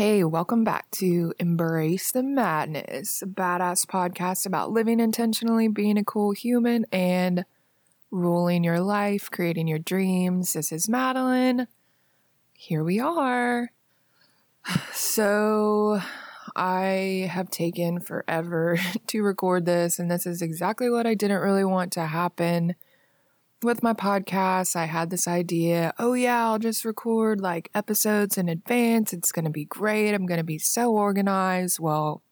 Hey, welcome back to Embrace the Madness, a badass podcast about living intentionally, being a cool human, and ruling your life, creating your dreams. This is Madeline. Here we are. So, I have taken forever to record this, and this is exactly what I didn't really want to happen with my podcast, I had this idea oh, yeah, I'll just record like episodes in advance. It's going to be great. I'm going to be so organized. Well,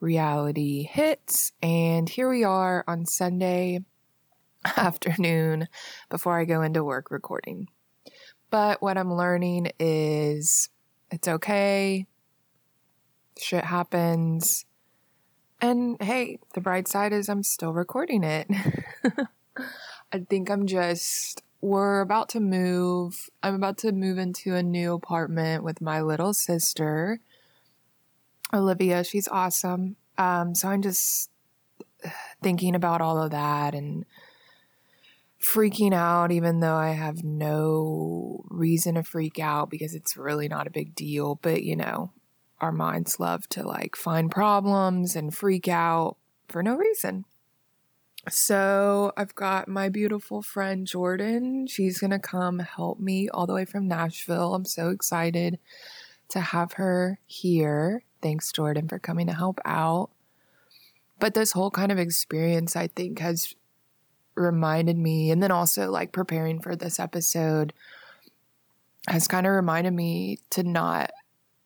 reality hits, and here we are on Sunday afternoon before I go into work recording. But what I'm learning is it's okay, shit happens. And hey, the bright side is I'm still recording it. I think I'm just we're about to move. I'm about to move into a new apartment with my little sister, Olivia. She's awesome. Um, so I'm just thinking about all of that and freaking out, even though I have no reason to freak out because it's really not a big deal. But you know, our minds love to like find problems and freak out for no reason. So I've got my beautiful friend Jordan. She's going to come help me all the way from Nashville. I'm so excited to have her here. Thanks, Jordan, for coming to help out. But this whole kind of experience, I think, has reminded me, and then also like preparing for this episode, has kind of reminded me to not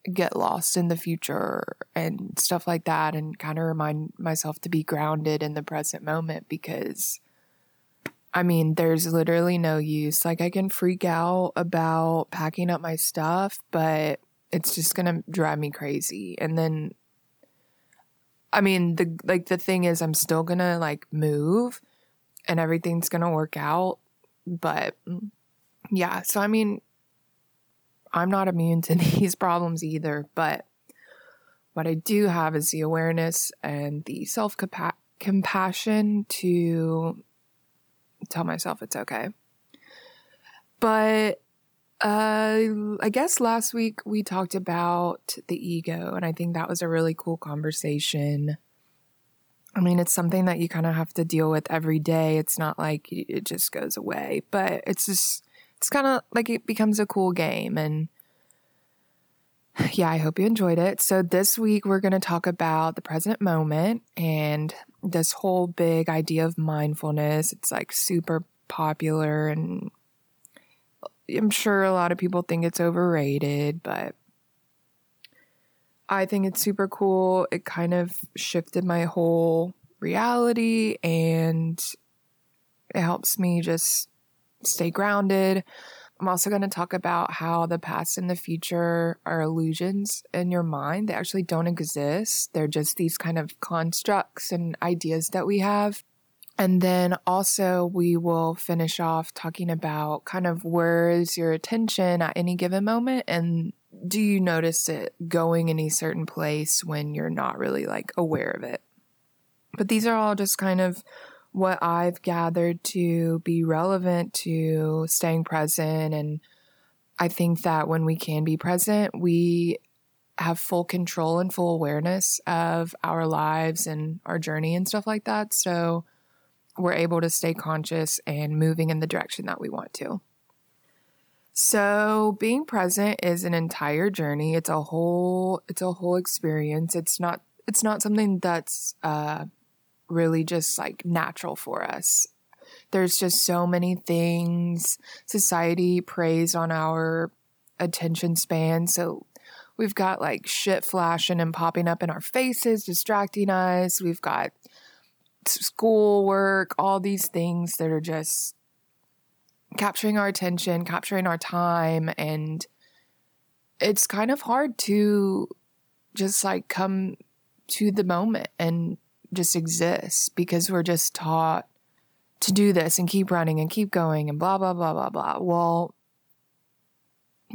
get lost in the future and stuff like that and kind of remind myself to be grounded in the present moment because I mean, there's literally no use. Like, I can freak out about packing up my stuff, but it's just gonna drive me crazy. And then, I mean, the like the thing is, I'm still gonna like move, and everything's gonna work out. But yeah, so I mean, I'm not immune to these problems either, but what I do have is the awareness and the self compassion to tell myself it's okay. But uh, I guess last week we talked about the ego, and I think that was a really cool conversation. I mean, it's something that you kind of have to deal with every day. It's not like it just goes away, but it's just it's kind of like it becomes a cool game. And yeah, I hope you enjoyed it. So, this week we're going to talk about the present moment and this whole big idea of mindfulness. It's like super popular, and I'm sure a lot of people think it's overrated, but I think it's super cool. It kind of shifted my whole reality and it helps me just stay grounded. I'm also going to talk about how the past and the future are illusions in your mind. They actually don't exist. They're just these kind of constructs and ideas that we have. And then also, we will finish off talking about kind of where is your attention at any given moment and do you notice it going any certain place when you're not really like aware of it? But these are all just kind of what I've gathered to be relevant to staying present. And I think that when we can be present, we have full control and full awareness of our lives and our journey and stuff like that. So we're able to stay conscious and moving in the direction that we want to. So being present is an entire journey. It's a whole it's a whole experience. It's not it's not something that's uh really just like natural for us. There's just so many things society preys on our attention span. So we've got like shit flashing and popping up in our faces, distracting us. We've got school work, all these things that are just capturing our attention, capturing our time. And it's kind of hard to just like come to the moment and just exists because we're just taught to do this and keep running and keep going and blah, blah, blah, blah, blah. Well,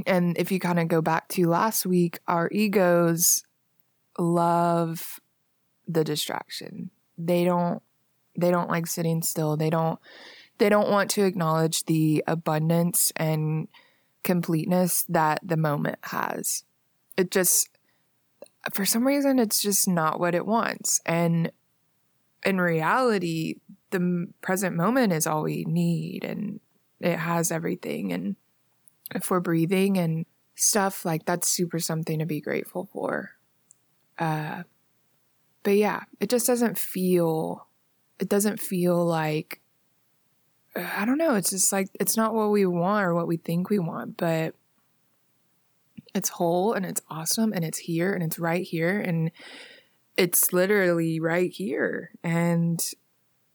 and if you kind of go back to last week, our egos love the distraction. They don't they don't like sitting still. They don't they don't want to acknowledge the abundance and completeness that the moment has. it just, for some reason, it's just not what it wants. And in reality, the present moment is all we need and it has everything. And if we're breathing and stuff, like that's super something to be grateful for. Uh, but yeah, it just doesn't feel, it doesn't feel like, I don't know. It's just like, it's not what we want or what we think we want, but it's whole and it's awesome and it's here and it's right here. And it's literally right here. And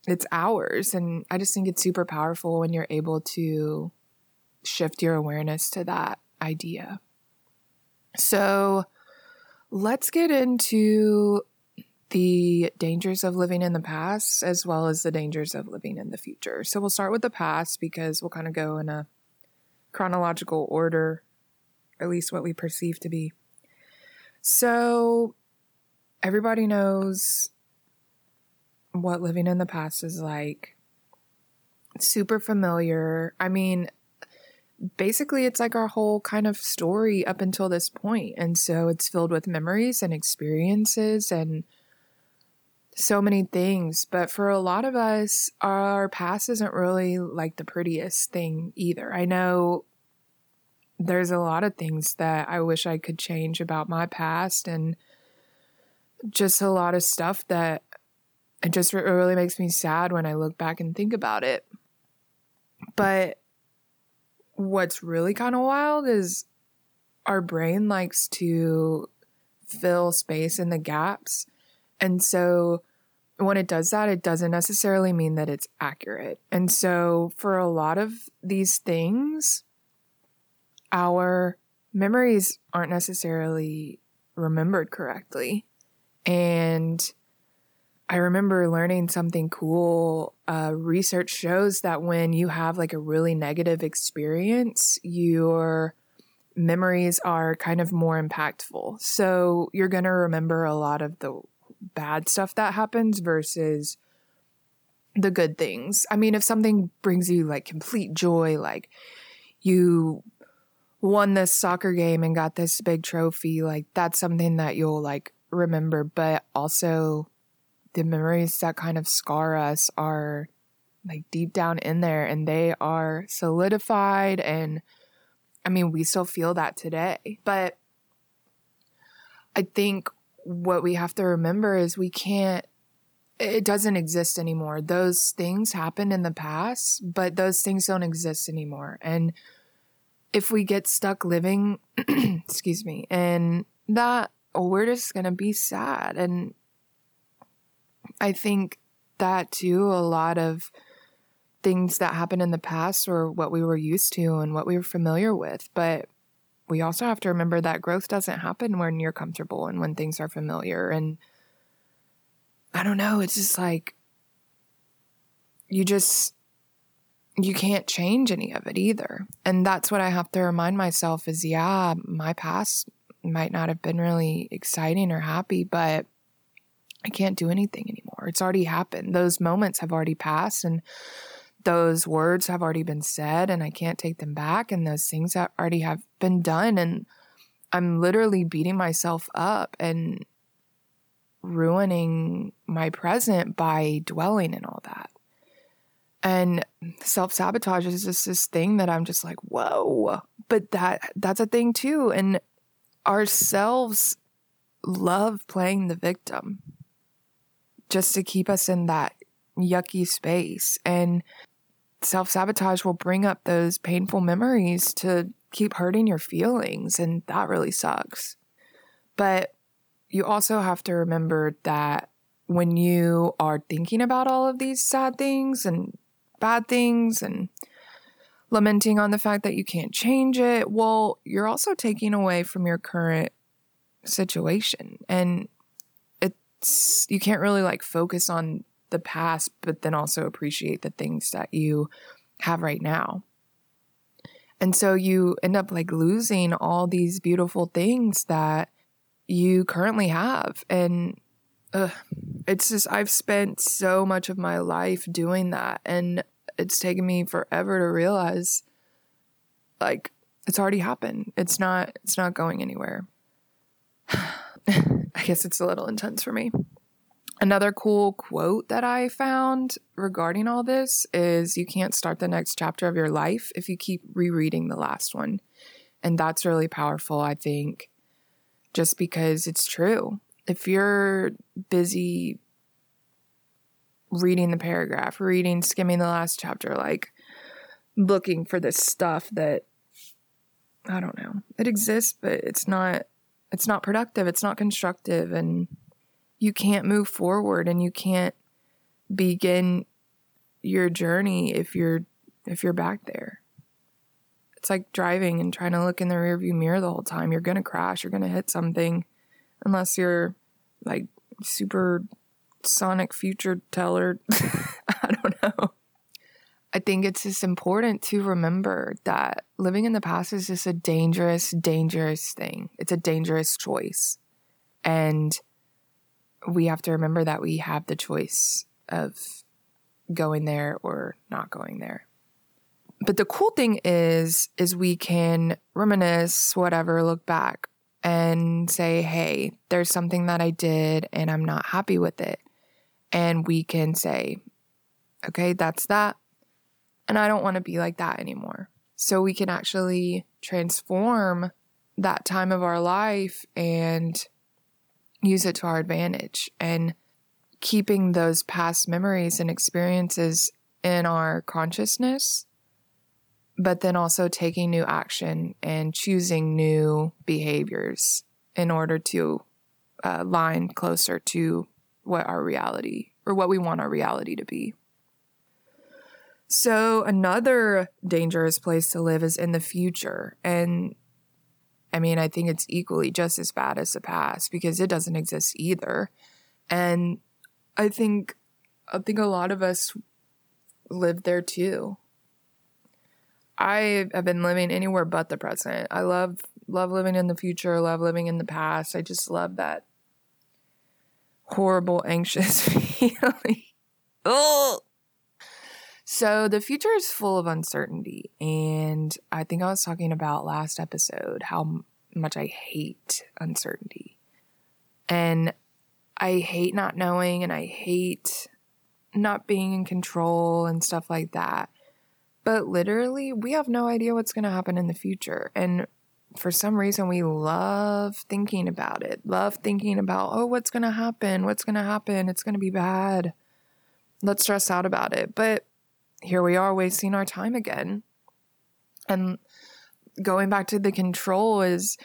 it's ours. And I just think it's super powerful when you're able to shift your awareness to that idea. So let's get into the dangers of living in the past as well as the dangers of living in the future. So we'll start with the past because we'll kind of go in a chronological order, at least what we perceive to be. So everybody knows what living in the past is like. Super familiar. I mean, basically, it's like our whole kind of story up until this point. And so it's filled with memories and experiences and so many things. But for a lot of us, our past isn't really like the prettiest thing either. I know there's a lot of things that I wish I could change about my past and just a lot of stuff that it just really makes me sad when I look back and think about it. But what's really kind of wild is our brain likes to fill space in the gaps. And so when it does that, it doesn't necessarily mean that it's accurate. And so for a lot of these things, our memories aren't necessarily remembered correctly. And I remember learning something cool. Uh, research shows that when you have like a really negative experience, your memories are kind of more impactful. So you're going to remember a lot of the bad stuff that happens versus the good things. I mean, if something brings you like complete joy, like you won this soccer game and got this big trophy, like that's something that you'll like remember, but also the memories that kind of scar us are like deep down in there and they are solidified and I mean we still feel that today. But I think what we have to remember is we can't it doesn't exist anymore. Those things happened in the past but those things don't exist anymore. And if we get stuck living excuse me and that Oh, we're just going to be sad and I think that too, a lot of things that happened in the past or what we were used to and what we were familiar with. But we also have to remember that growth doesn't happen when you're comfortable and when things are familiar. And I don't know, it's just like you just you can't change any of it either. And that's what I have to remind myself is yeah, my past might not have been really exciting or happy, but I can't do anything anymore. It's already happened. Those moments have already passed and those words have already been said and I can't take them back and those things that already have been done and I'm literally beating myself up and ruining my present by dwelling in all that. And self-sabotage is just this thing that I'm just like, whoa. But that that's a thing too. And ourselves love playing the victim just to keep us in that yucky space. And self sabotage will bring up those painful memories to keep hurting your feelings. And that really sucks. But you also have to remember that when you are thinking about all of these sad things and bad things and lamenting on the fact that you can't change it, well, you're also taking away from your current situation. And it's you can't really like focus on the past but then also appreciate the things that you have right now. And so you end up like losing all these beautiful things that you currently have and it's just I've spent so much of my life doing that and it's taken me forever to realize like it's already happened. It's not it's not going anywhere. I guess it's a little intense for me. Another cool quote that I found regarding all this is you can't start the next chapter of your life if you keep rereading the last one. And that's really powerful, I think, just because it's true. If you're busy reading the paragraph, reading, skimming the last chapter, like looking for this stuff that I don't know. It exists, but it's not it's not productive, it's not constructive and you can't move forward and you can't begin your journey if you're if you're back there. It's like driving and trying to look in the rearview mirror the whole time. You're gonna crash, you're gonna hit something unless you're like super sonic future teller. I don't know. I think it's just important to remember that living in the past is just a dangerous, dangerous thing. It's a dangerous choice. And we have to remember that we have the choice of going there or not going there. But the cool thing is is we can reminisce whatever, look back and say, "Hey, there's something that I did and I'm not happy with it." And we can say, "Okay, that's that. And I don't want to be like that anymore." So we can actually transform that time of our life and use it to our advantage and keeping those past memories and experiences in our consciousness, but then also taking new action and choosing new behaviors in order to uh, line closer to what our reality or what we want our reality to be. So, another dangerous place to live is in the future. And I mean, I think it's equally just as bad as the past because it doesn't exist either. And I think I think a lot of us live there too. I have been living anywhere but the present. I love love living in the future, love living in the past. I just love that horrible anxious feeling. oh. So the future is full of uncertainty. And I think I was talking about last episode how much I hate uncertainty. And I hate not knowing and I hate not being in control and stuff like that. But literally, we have no idea what's going to happen in the future. And for some reason, we love thinking about it, love thinking about, oh, what's going to happen? What's going to happen? It's going to be bad. Let's stress out about it. But here we are wasting our time again. And going back to the control is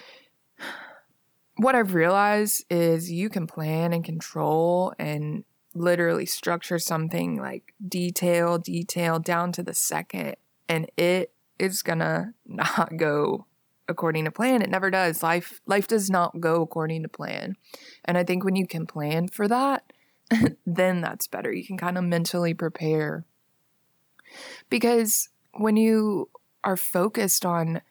what I've realized is you can plan and control and literally structure something like detail, detail down to the second, and it is gonna not go according to plan. It never does. Life life does not go according to plan. And I think when you can plan for that, then that's better. You can kind of mentally prepare because when you are focused on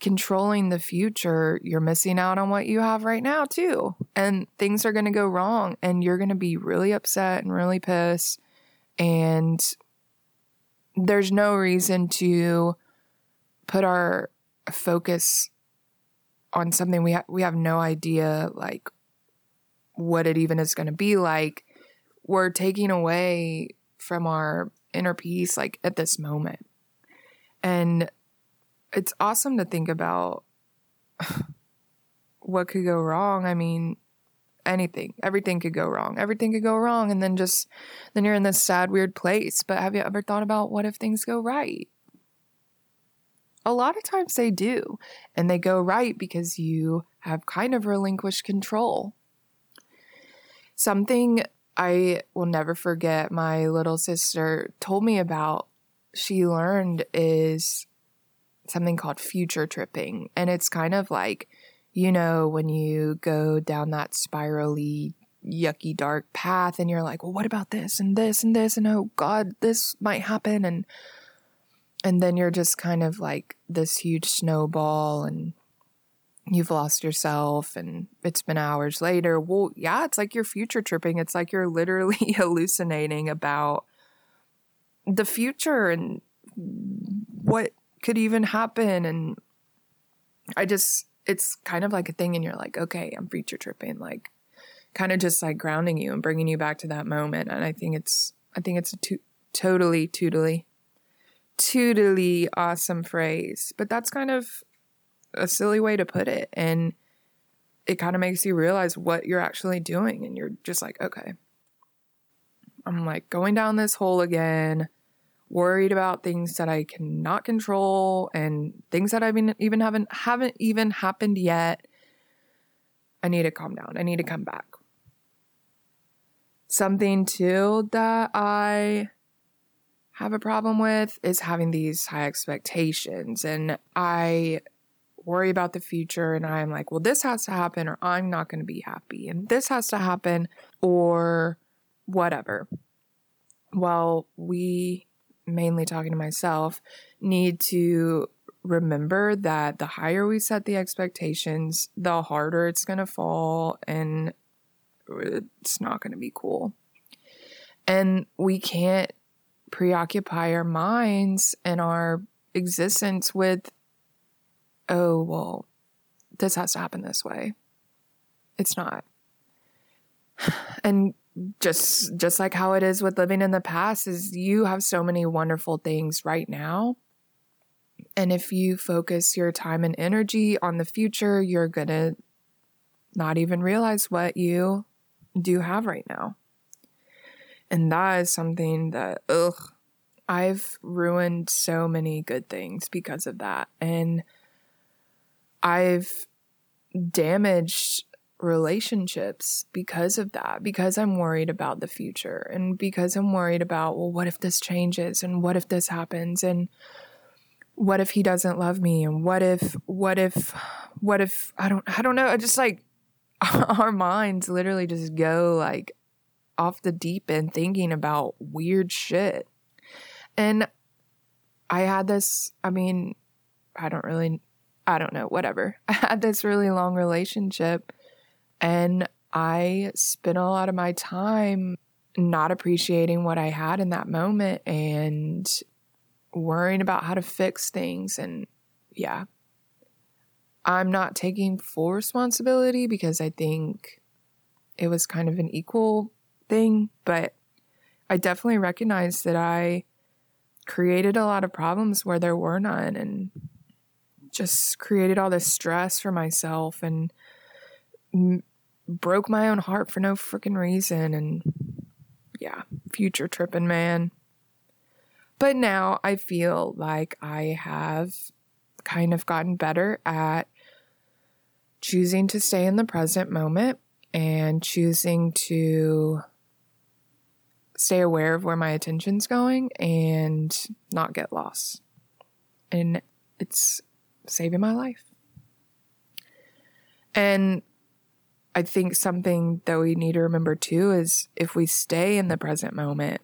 controlling the future, you're missing out on what you have right now, too. And things are going to go wrong, and you're going to be really upset and really pissed. And there's no reason to put our focus on something we ha- we have no idea like what it even is going to be like. We're taking away from our inner peace like at this moment. And it's awesome to think about what could go wrong. I mean, anything, everything could go wrong. Everything could go wrong. And then just, then you're in this sad, weird place. But have you ever thought about what if things go right? A lot of times they do. And they go right because you have kind of relinquished control. Something I will never forget my little sister told me about, she learned is something called future tripping. And it's kind of like, you know, when you go down that spirally, yucky, dark path and you're like, well, what about this and this and this? And oh, God, this might happen. And, and then you're just kind of like this huge snowball and you've lost yourself and it's been hours later. Well, yeah, it's like you're future tripping. It's like you're literally hallucinating about the future and what could even happen. And I just, it's kind of like a thing and you're like, okay, I'm future tripping, like kind of just like grounding you and bringing you back to that moment. And I think it's, I think it's a to- totally, totally, totally awesome phrase. But that's kind of a silly way to put it. And it kind of makes you realize what you're actually doing. And you're just like, okay, I'm like going down this hole again worried about things that I cannot control and things that I even even haven't haven't even happened yet. I need to calm down. I need to come back. Something too that I have a problem with is having these high expectations and I worry about the future and I'm like, well, this has to happen or I'm not going to be happy and this has to happen or whatever. Well, we mainly talking to myself, need to remember that the higher we set the expectations, the harder it's going to fall and it's not going to be cool. And we can't preoccupy our minds and our existence with, oh, well, this has to happen this way. It's not. And just just like how it is with living in the past is you have so many wonderful things right now and if you focus your time and energy on the future you're going to not even realize what you do have right now and that is something that ugh I've ruined so many good things because of that and I've damaged relationships because of that, because I'm worried about the future and because I'm worried about, well, what if this changes and what if this happens and what if he doesn't love me and what if, what if, what if, I don't, I don't know. I just like our minds literally just go like off the deep end thinking about weird shit. And I had this, I mean, I don't really, I don't know, whatever. I had this really long relationship and I spent a lot of my time not appreciating what I had in that moment and worrying about how to fix things. And yeah, I'm not taking full responsibility because I think it was kind of an equal thing, but I definitely recognize that I created a lot of problems where there were none and just created all this stress for myself and broke my own heart for no freaking reason. And yeah, future tripping, man. But now I feel like I have kind of gotten better at choosing to stay in the present moment and choosing to stay aware of where my attention's going and not get lost. And it's saving my life. And I think something that we need to remember too is if we stay in the present moment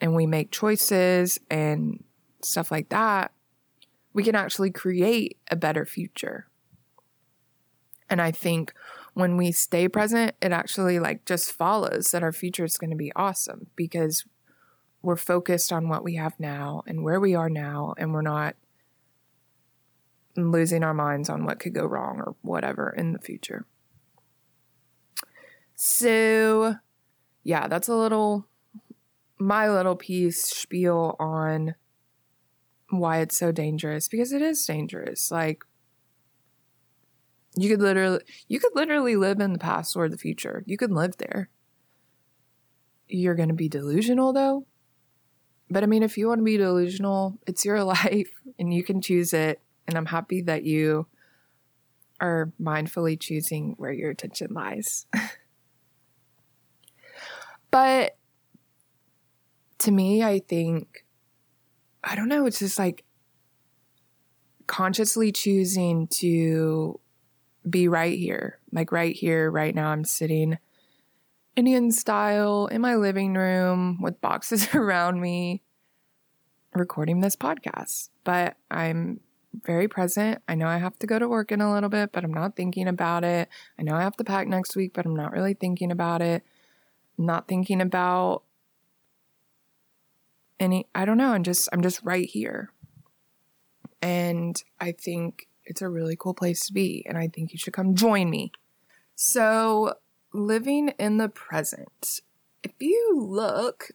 and we make choices and stuff like that, we can actually create a better future. And I think when we stay present, it actually like just follows that our future is going to be awesome because we're focused on what we have now and where we are now and we're not losing our minds on what could go wrong or whatever in the future. So, yeah, that's a little, my little piece spiel on why it's so dangerous because it is dangerous. Like, you could literally, you could literally live in the past or the future. You could live there. You're going to be delusional though. But I mean, if you want to be delusional, it's your life and you can choose it. And I'm happy that you are mindfully choosing where your attention lies. But to me, I think, I don't know, it's just like consciously choosing to be right here. Like right here, right now, I'm sitting Indian style in my living room with boxes around me recording this podcast. But I'm very present. I know I have to go to work in a little bit, but I'm not thinking about it. I know I have to pack next week, but I'm not really thinking about it not thinking about any I don't know, I'm just I'm just right here. And I think it's a really cool place to be. And I think you should come join me. So, living in the present. If you look,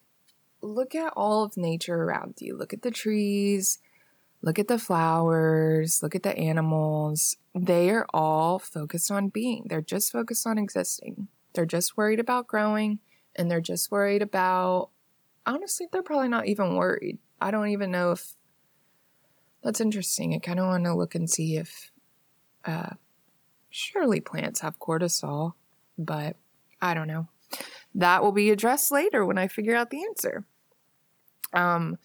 look at all of nature around you. Look at the trees, look at the flowers, look at the animals. They are all focused on being, they're just focused on existing. They're just worried about growing and they're just worried about, honestly, they're probably not even worried. I don't even know if that's interesting. I kind of want to look and see if, uh, surely plants have cortisol, but I don't know. That will be addressed later when I figure out the answer. Um,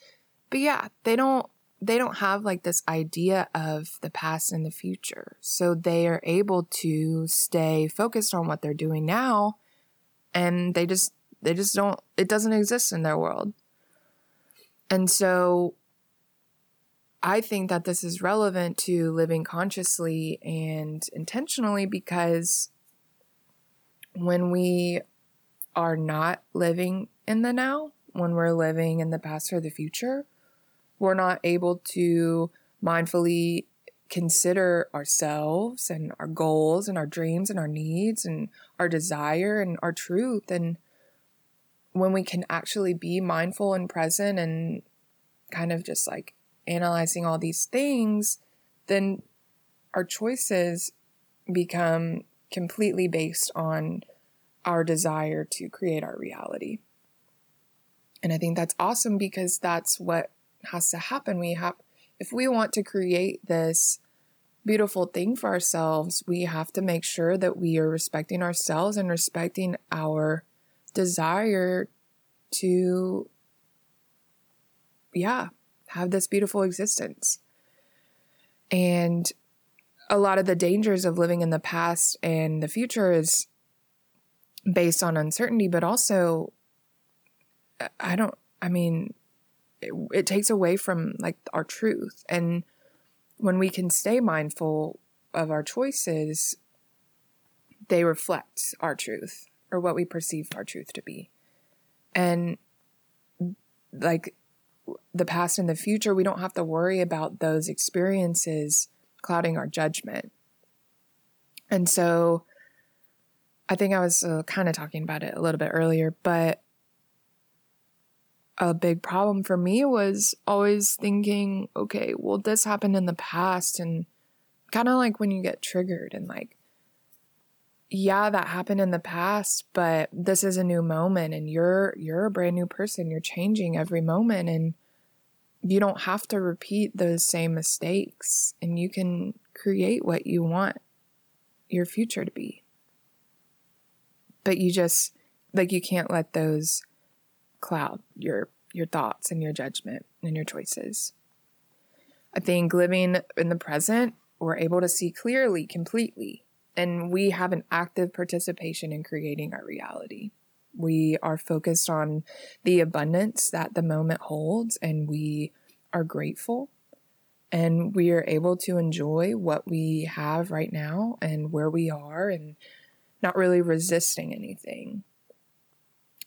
but yeah, they don't they don't have like this idea of the past and the future. So they are able to stay focused on what they're doing now and they just they just don't it doesn't exist in their world. And so I think that this is relevant to living consciously and intentionally because when we are not living in the now, when we're living in the past or the future, we're not able to mindfully consider ourselves and our goals and our dreams and our needs and our desire and our truth. And when we can actually be mindful and present and kind of just like analyzing all these things, then our choices become completely based on our desire to create our reality. And I think that's awesome because that's what has to happen. We have, if we want to create this beautiful thing for ourselves, we have to make sure that we are respecting ourselves and respecting our desire to, yeah, have this beautiful existence. And a lot of the dangers of living in the past and the future is based on uncertainty, but also, I don't, I mean, it, it takes away from like our truth. And when we can stay mindful of our choices, they reflect our truth or what we perceive our truth to be. And like the past and the future, we don't have to worry about those experiences clouding our judgment. And so I think I was uh, kind of talking about it a little bit earlier, but a big problem for me was always thinking, okay, well, this happened in the past. And kind of like when you get triggered and like, yeah, that happened in the past, but this is a new moment and you're you're a brand new person. You're changing every moment and you don't have to repeat those same mistakes and you can create what you want your future to be. But you just like you can't let those cloud your your thoughts and your judgment and your choices. I think living in the present, we're able to see clearly, completely, and we have an active participation in creating our reality. We are focused on the abundance that the moment holds, and we are grateful and we are able to enjoy what we have right now and where we are and not really resisting anything.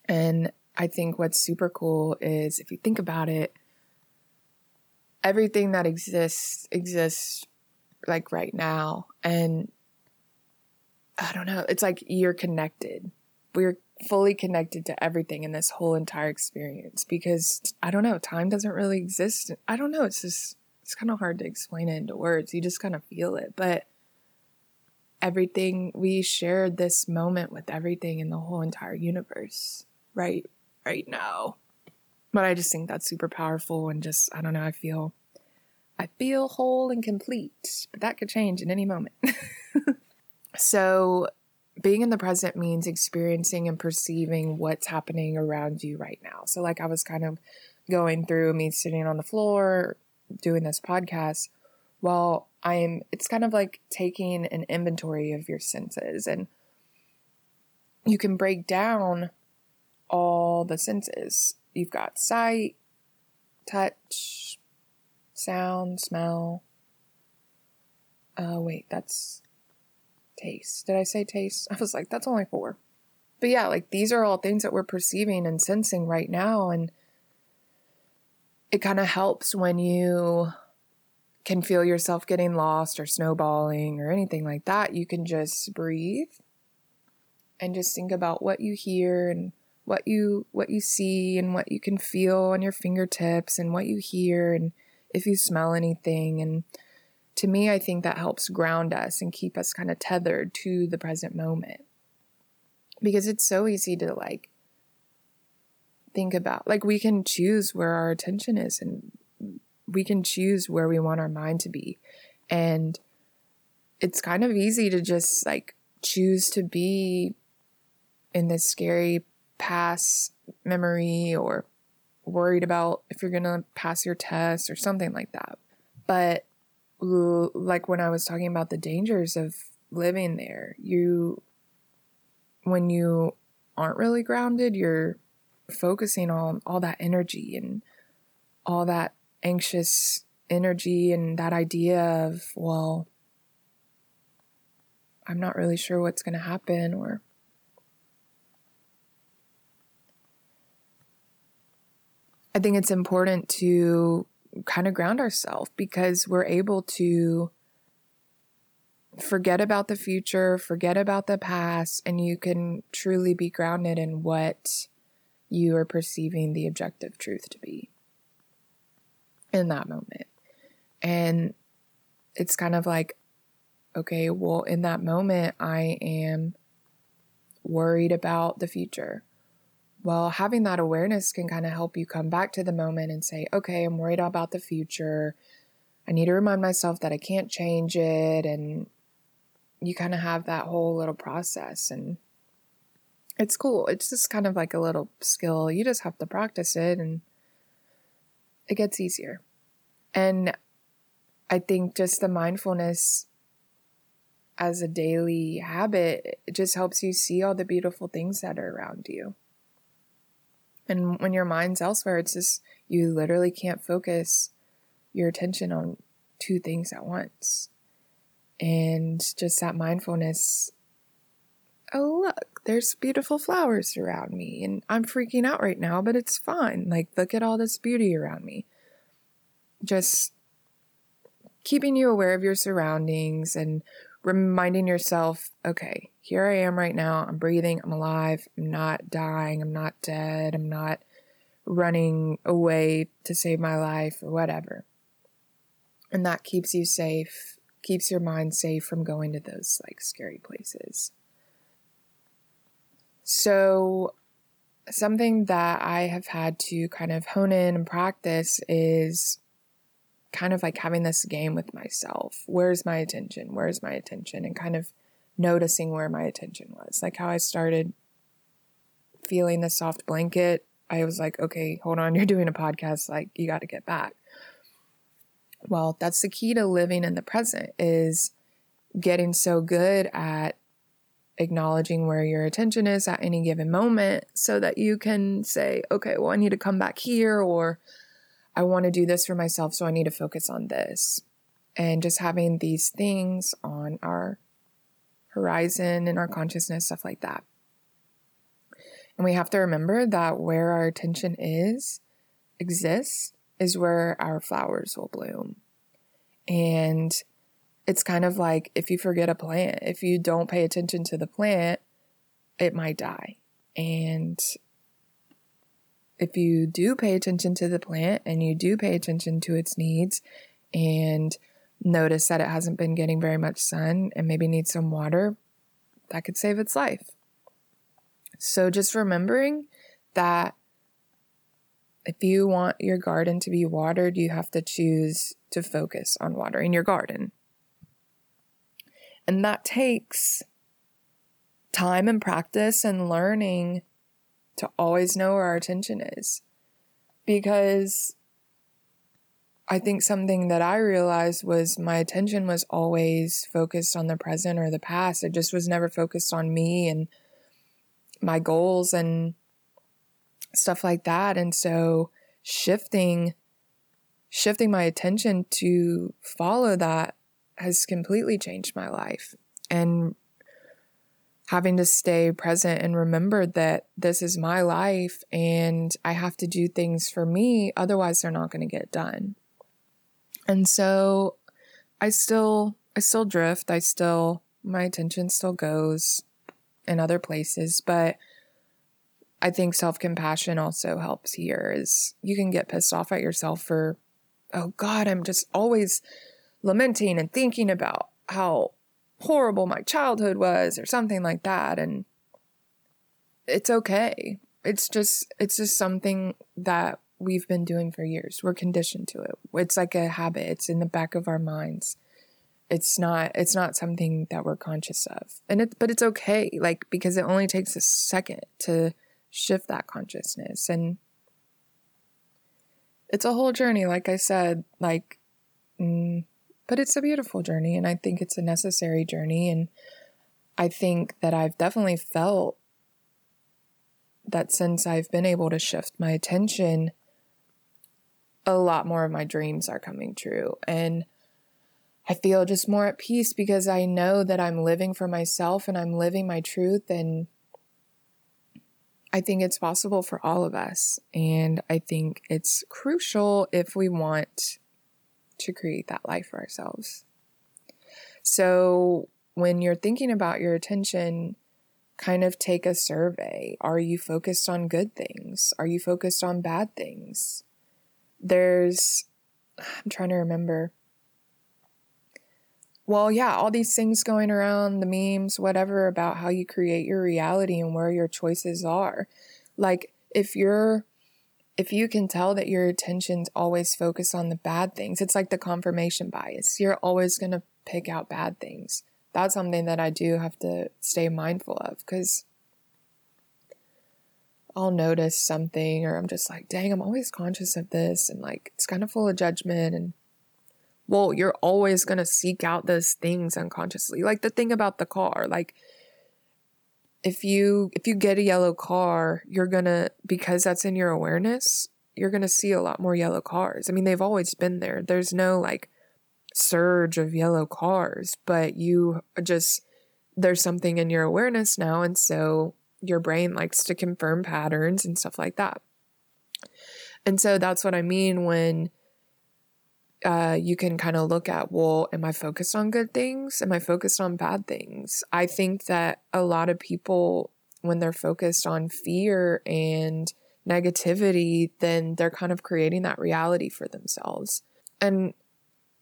And I think what's super cool is if you think about it, everything that exists exists like right now. And I don't know, it's like you're connected. We're fully connected to everything in this whole entire experience because I don't know, time doesn't really exist. I don't know, it's just, it's kind of hard to explain it into words. You just kind of feel it. But everything, we shared this moment with everything in the whole entire universe, right? right now. But I just think that's super powerful and just, I don't know, I feel, I feel whole and complete, but that could change in any moment. so, being in the present means experiencing and perceiving what's happening around you right now. So, like I was kind of going through me sitting on the floor doing this podcast, well, I'm, it's kind of like taking an inventory of your senses and you can break down all the senses. You've got sight, touch, sound, smell. Uh, wait, that's taste. Did I say taste? I was like, that's only four. But yeah, like these are all things that we're perceiving and sensing right now. And it kind of helps when you can feel yourself getting lost or snowballing or anything like that, you can just breathe and just think about what you hear and what you what you see and what you can feel on your fingertips and what you hear and if you smell anything and to me I think that helps ground us and keep us kind of tethered to the present moment. Because it's so easy to like think about like we can choose where our attention is and we can choose where we want our mind to be. And it's kind of easy to just like choose to be in this scary past memory or worried about if you're going to pass your test or something like that. But like when I was talking about the dangers of living there, you, when you aren't really grounded, you're focusing on all that energy and all that anxious energy and that idea of, well, I'm not really sure what's going to happen or I think it's important to kind of ground ourselves because we're able to forget about the future, forget about the past, and you can truly be grounded in what you are perceiving the objective truth to be in that moment. And it's kind of like, okay, well, in that moment, I am worried about the future. Well, having that awareness can kind of help you come back to the moment and say, okay, I'm worried about the future. I need to remind myself that I can't change it. And you kind of have that whole little process. And it's cool. It's just kind of like a little skill. You just have to practice it and it gets easier. And I think just the mindfulness as a daily habit, it just helps you see all the beautiful things that are around you. And when your mind's elsewhere, it's just you literally can't focus your attention on two things at once. And just that mindfulness oh, look, there's beautiful flowers around me. And I'm freaking out right now, but it's fine. Like, look at all this beauty around me. Just keeping you aware of your surroundings and reminding yourself, okay, here I am right now. I'm breathing. I'm alive. I'm not dying. I'm not dead. I'm not running away to save my life or whatever. And that keeps you safe, keeps your mind safe from going to those like scary places. So, something that I have had to kind of hone in and practice is kind of like having this game with myself. Where's my attention? Where's my attention? And kind of noticing where my attention was. Like how I started feeling the soft blanket. I was like, okay, hold on, you're doing a podcast. Like, you got to get back. Well, that's the key to living in the present is getting so good at acknowledging where your attention is at any given moment so that you can say, okay, well, I need to come back here, or I want to do this for myself, so I need to focus on this. And just having these things on our horizon and our consciousness, stuff like that. And we have to remember that where our attention is, exists, is where our flowers will bloom. And it's kind of like if you forget a plant, if you don't pay attention to the plant, it might die. And if you do pay attention to the plant and you do pay attention to its needs and notice that it hasn't been getting very much sun and maybe needs some water, that could save its life. So just remembering that if you want your garden to be watered, you have to choose to focus on watering your garden. And that takes time and practice and learning to always know where our attention is. Because I think something that I realized was my attention was always focused on the present or the past. It just was never focused on me and my goals and stuff like that. And so shifting shifting my attention to follow that has completely changed my life. And having to stay present and remember that this is my life and I have to do things for me, otherwise, they're not going to get done. And so I still I still drift. I still my attention still goes in other places, but I think self-compassion also helps here is you can get pissed off at yourself for oh god, I'm just always lamenting and thinking about how horrible my childhood was or something like that and it's okay. It's just it's just something that we've been doing for years. We're conditioned to it. It's like a habit. It's in the back of our minds. It's not it's not something that we're conscious of. And it but it's okay like because it only takes a second to shift that consciousness and it's a whole journey like I said like mm, but it's a beautiful journey and I think it's a necessary journey and I think that I've definitely felt that since I've been able to shift my attention a lot more of my dreams are coming true. And I feel just more at peace because I know that I'm living for myself and I'm living my truth. And I think it's possible for all of us. And I think it's crucial if we want to create that life for ourselves. So when you're thinking about your attention, kind of take a survey. Are you focused on good things? Are you focused on bad things? There's I'm trying to remember. Well, yeah, all these things going around, the memes, whatever, about how you create your reality and where your choices are. Like, if you're, if you can tell that your attention's always focused on the bad things, it's like the confirmation bias. You're always going to pick out bad things. That's something that I do have to stay mindful of because I'll notice something or I'm just like, dang, I'm always conscious of this and like it's kind of full of judgment and well, you're always going to seek out those things unconsciously. Like the thing about the car, like if you if you get a yellow car, you're going to because that's in your awareness, you're going to see a lot more yellow cars. I mean, they've always been there. There's no like surge of yellow cars, but you just there's something in your awareness now and so your brain likes to confirm patterns and stuff like that. And so that's what I mean when uh, you can kind of look at, well, am I focused on good things? Am I focused on bad things? I think that a lot of people, when they're focused on fear and negativity, then they're kind of creating that reality for themselves. And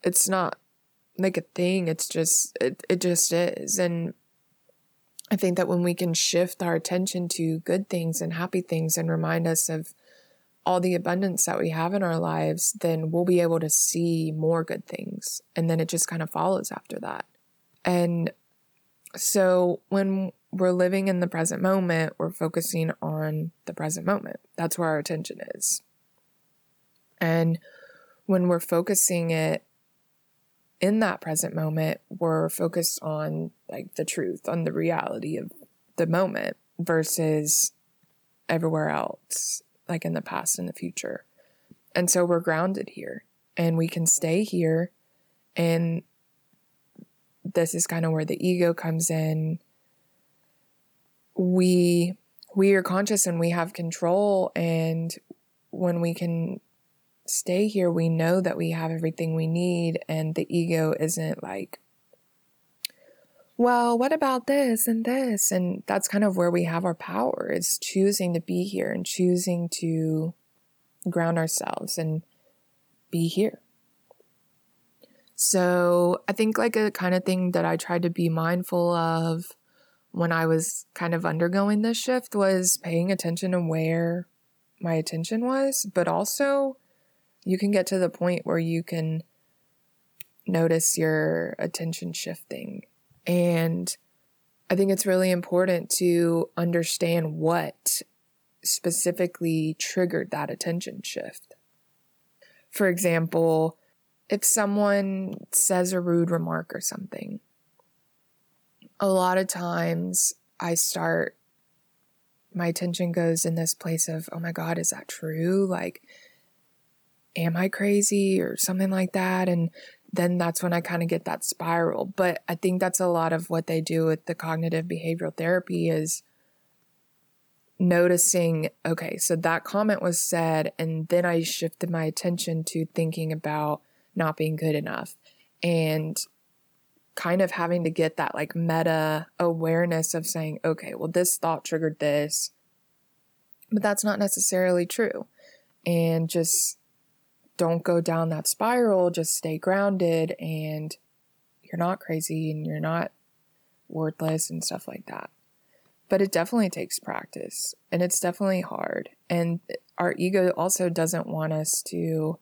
it's not like a thing, it's just, it, it just is. And I think that when we can shift our attention to good things and happy things and remind us of all the abundance that we have in our lives, then we'll be able to see more good things. And then it just kind of follows after that. And so when we're living in the present moment, we're focusing on the present moment. That's where our attention is. And when we're focusing it in that present moment, we're focused on like the truth, on the reality of the moment versus everywhere else, like in the past and the future. And so we're grounded here and we can stay here. And this is kind of where the ego comes in. We we are conscious and we have control and when we can stay here, we know that we have everything we need, and the ego isn't like, well, what about this and this? And that's kind of where we have our power is choosing to be here and choosing to ground ourselves and be here. So I think like a kind of thing that I tried to be mindful of when I was kind of undergoing this shift was paying attention to where my attention was, but also you can get to the point where you can notice your attention shifting. And I think it's really important to understand what specifically triggered that attention shift. For example, if someone says a rude remark or something, a lot of times I start, my attention goes in this place of, oh my God, is that true? Like, am I crazy or something like that? And then that's when I kind of get that spiral. But I think that's a lot of what they do with the cognitive behavioral therapy is noticing, okay, so that comment was said, and then I shifted my attention to thinking about not being good enough. And kind of having to get that like meta awareness of saying, okay, well, this thought triggered this, but that's not necessarily true. And just don't go down that spiral, just stay grounded and you're not crazy and you're not worthless and stuff like that. But it definitely takes practice and it's definitely hard. And our ego also doesn't want us to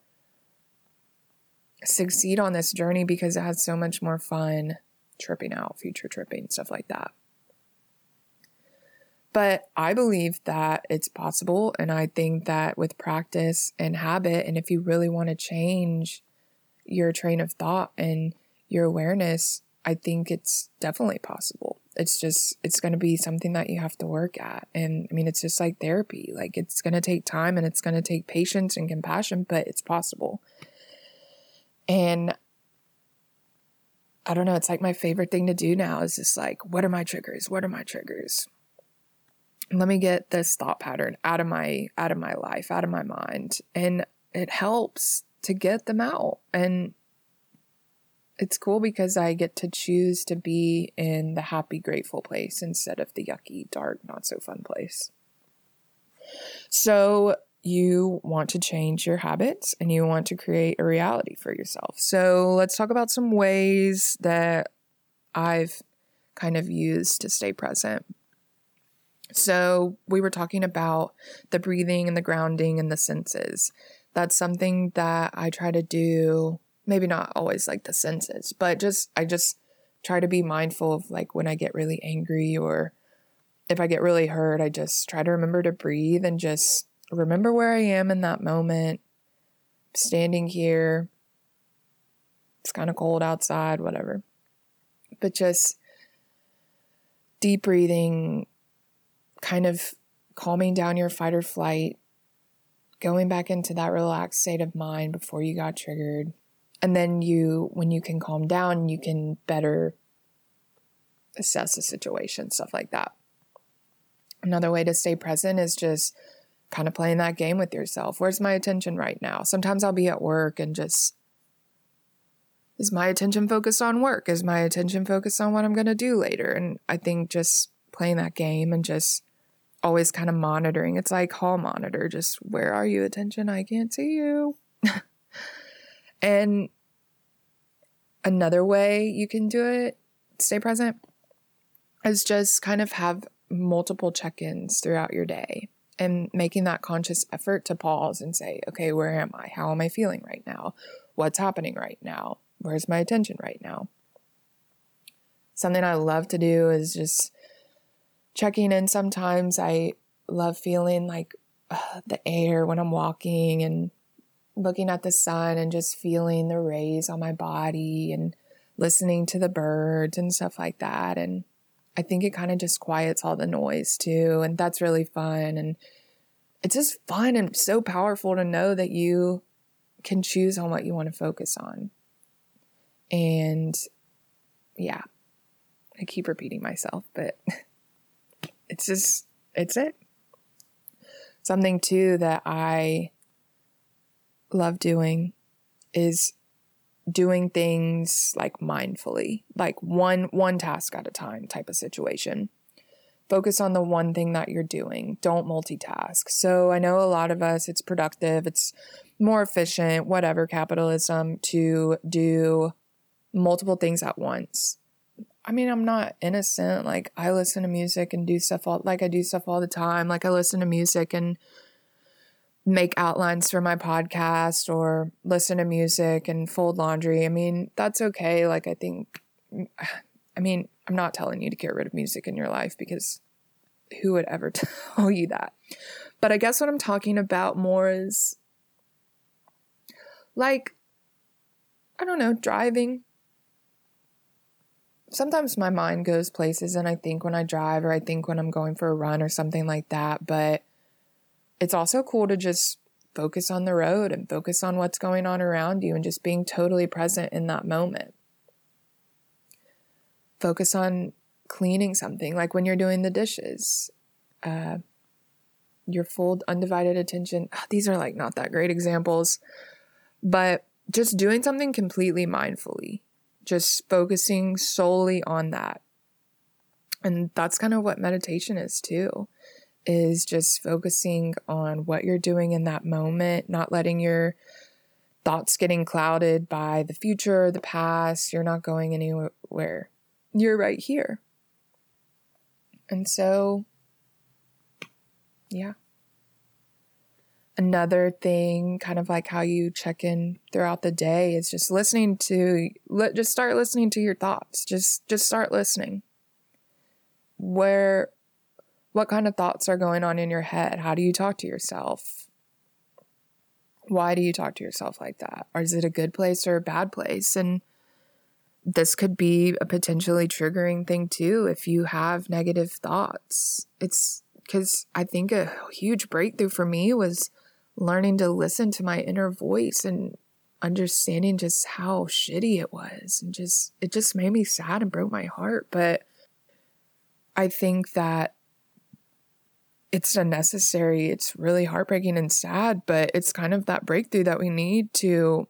succeed on this journey because it has so much more fun tripping out, future tripping, stuff like that. But I believe that it's possible. And I think that with practice and habit, and if you really want to change your train of thought and your awareness, I think it's definitely possible. It's just, it's going to be something that you have to work at. And I mean, it's just like therapy. Like it's going to take time and it's going to take patience and compassion, but it's possible. And I don't know, it's like my favorite thing to do now is just like, what are my triggers? What are my triggers? Let me get this thought pattern out of my out of my life, out of my mind. And it helps to get them out. And it's cool because I get to choose to be in the happy, grateful place instead of the yucky, dark, not so fun place. So, you want to change your habits and you want to create a reality for yourself. So, let's talk about some ways that I've kind of used to stay present. So, we were talking about the breathing and the grounding and the senses. That's something that I try to do maybe not always like the senses, but just I just try to be mindful of like when I get really angry or if I get really hurt, I just try to remember to breathe and just remember where I am in that moment. Standing here. It's kind of cold outside, whatever. But just deep breathing, kind of calming down your fight or flight, going back into that relaxed state of mind before you got triggered, and then you when you can calm down you can better assess the situation stuff like that. Another way to stay present is just kind of playing that game with yourself. Where's my attention right now? Sometimes i'll be at work and just is my attention focused on work? Is my attention focused on what i'm going to do later? And i think just playing that game and just always kind of monitoring it's like hall monitor just where are you attention i can't see you And another way you can do it, stay present, is just kind of have multiple check ins throughout your day and making that conscious effort to pause and say, okay, where am I? How am I feeling right now? What's happening right now? Where's my attention right now? Something I love to do is just checking in. Sometimes I love feeling like uh, the air when I'm walking and looking at the sun and just feeling the rays on my body and listening to the birds and stuff like that. And I think it kind of just quiets all the noise too. And that's really fun. And it's just fun and so powerful to know that you can choose on what you want to focus on. And yeah, I keep repeating myself, but it's just, it's it. Something too that I love doing is doing things like mindfully, like one one task at a time type of situation. Focus on the one thing that you're doing. Don't multitask. So I know a lot of us it's productive, it's more efficient, whatever capitalism to do multiple things at once. I mean, I'm not innocent. Like I listen to music and do stuff all like I do stuff all the time. Like I listen to music and make outlines for my podcast or listen to music and fold laundry. I mean, that's okay. Like, I think, I mean, I'm not telling you to get rid of music in your life because who would ever tell you that? But I guess what I'm talking about more is like, I don't know, driving. Sometimes my mind goes places and I think when I drive or I think when I'm going for a run or something like that. But it's also cool to just focus on the road and focus on what's going on around you and just being totally present in that moment. Focus on cleaning something, like when you're doing the dishes. Uh, your full undivided attention. These are like not that great examples, but just doing something completely mindfully, just focusing solely on that. And that's kind of what meditation is too, is just focusing on what you're doing in that moment, not letting your thoughts getting clouded by the future, the past. You're not going anywhere. You're right here. And so, yeah. Another thing, kind of like how you check in throughout the day, is just listening to, let, just start listening to your thoughts. Just, just start listening. Where, what kind of thoughts are going on in your head? How do you talk to yourself? Why do you talk to yourself like that? Or is it a good place or a bad place? And this could be a potentially triggering thing too if you have negative thoughts. It's because I think a huge breakthrough for me was learning to listen to my inner voice and understanding just how shitty it was and just it just made me sad and broke my heart but i think that it's unnecessary it's really heartbreaking and sad but it's kind of that breakthrough that we need to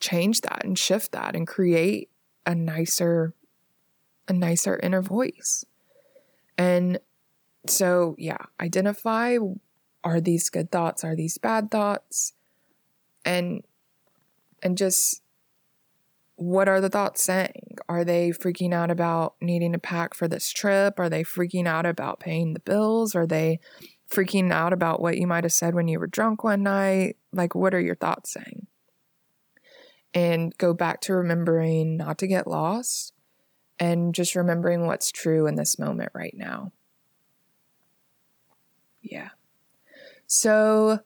change that and shift that and create a nicer a nicer inner voice. And so, yeah, identify are these good thoughts, are these bad thoughts? And and just what are the thoughts saying? Are they freaking out about needing to pack for this trip? Are they freaking out about paying the bills? Are they freaking out about what you might have said when you were drunk one night? Like, what are your thoughts saying? and go back to remembering not to get lost and just remembering what's true in this moment right now. Yeah. So,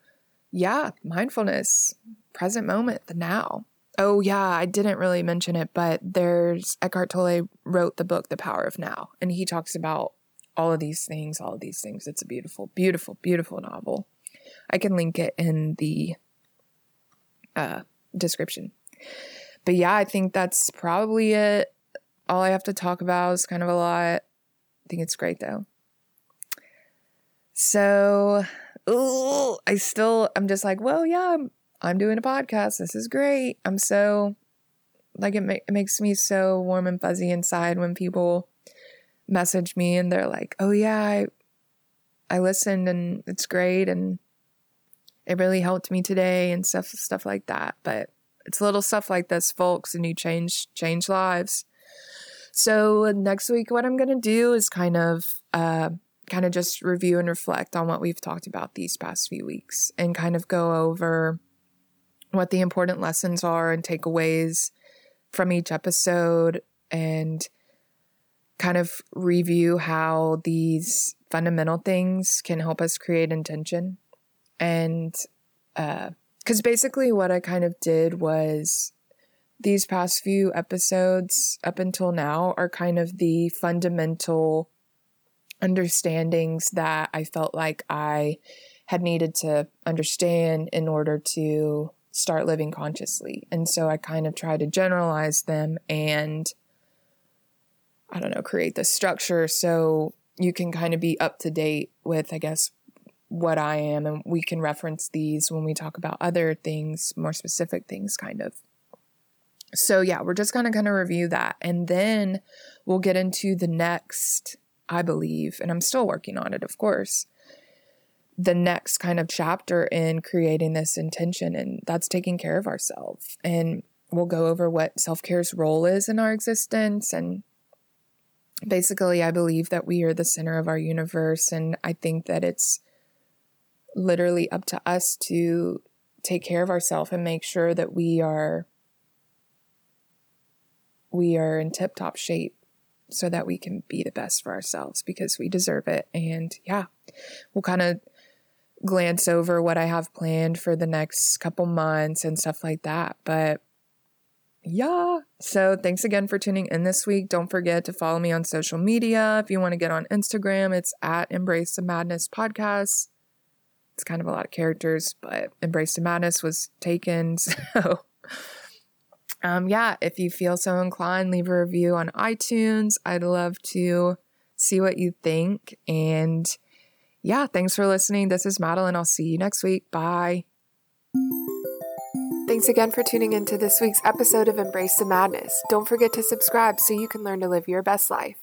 yeah, mindfulness, present moment, the now. Oh, yeah, I didn't really mention it, but there's Eckhart Tolle wrote the book, The Power of Now, and he talks about all of these things, all of these things. It's a beautiful, beautiful, beautiful novel. I can link it in the uh, description but yeah, I think that's probably it. All I have to talk about is kind of a lot. I think it's great though. So, ooh, I still, I'm just like, well, yeah, I'm, I'm doing a podcast. This is great. I'm so, like, it, ma- it makes me so warm and fuzzy inside when people message me and they're like, oh, yeah, I, I listened and it's great. And it really helped me today and stuff, stuff like that. But it's little stuff like this, folks, and you change change lives. So next week, what I'm gonna do is kind of uh, kind of just review and reflect on what we've talked about these past few weeks, and kind of go over what the important lessons are and takeaways from each episode, and kind of review how these fundamental things can help us create intention. And uh, because basically, what I kind of did was these past few episodes up until now are kind of the fundamental understandings that I felt like I had needed to understand in order to start living consciously. And so I kind of tried to generalize them and I don't know, create the structure so you can kind of be up to date with, I guess, what I am, and we can reference these when we talk about other things, more specific things, kind of. So, yeah, we're just going to kind of review that. And then we'll get into the next, I believe, and I'm still working on it, of course, the next kind of chapter in creating this intention, and that's taking care of ourselves. And we'll go over what self care's role is in our existence. And basically, I believe that we are the center of our universe. And I think that it's literally up to us to take care of ourselves and make sure that we are we are in tip top shape so that we can be the best for ourselves because we deserve it. And yeah, we'll kind of glance over what I have planned for the next couple months and stuff like that. But yeah, so thanks again for tuning in this week. Don't forget to follow me on social media. If you want to get on Instagram, it's at Embrace the Madness Podcast. It's kind of a lot of characters, but Embrace the Madness was taken. So, um, yeah, if you feel so inclined, leave a review on iTunes. I'd love to see what you think. And yeah, thanks for listening. This is Madeline. I'll see you next week. Bye. Thanks again for tuning into this week's episode of Embrace the Madness. Don't forget to subscribe so you can learn to live your best life.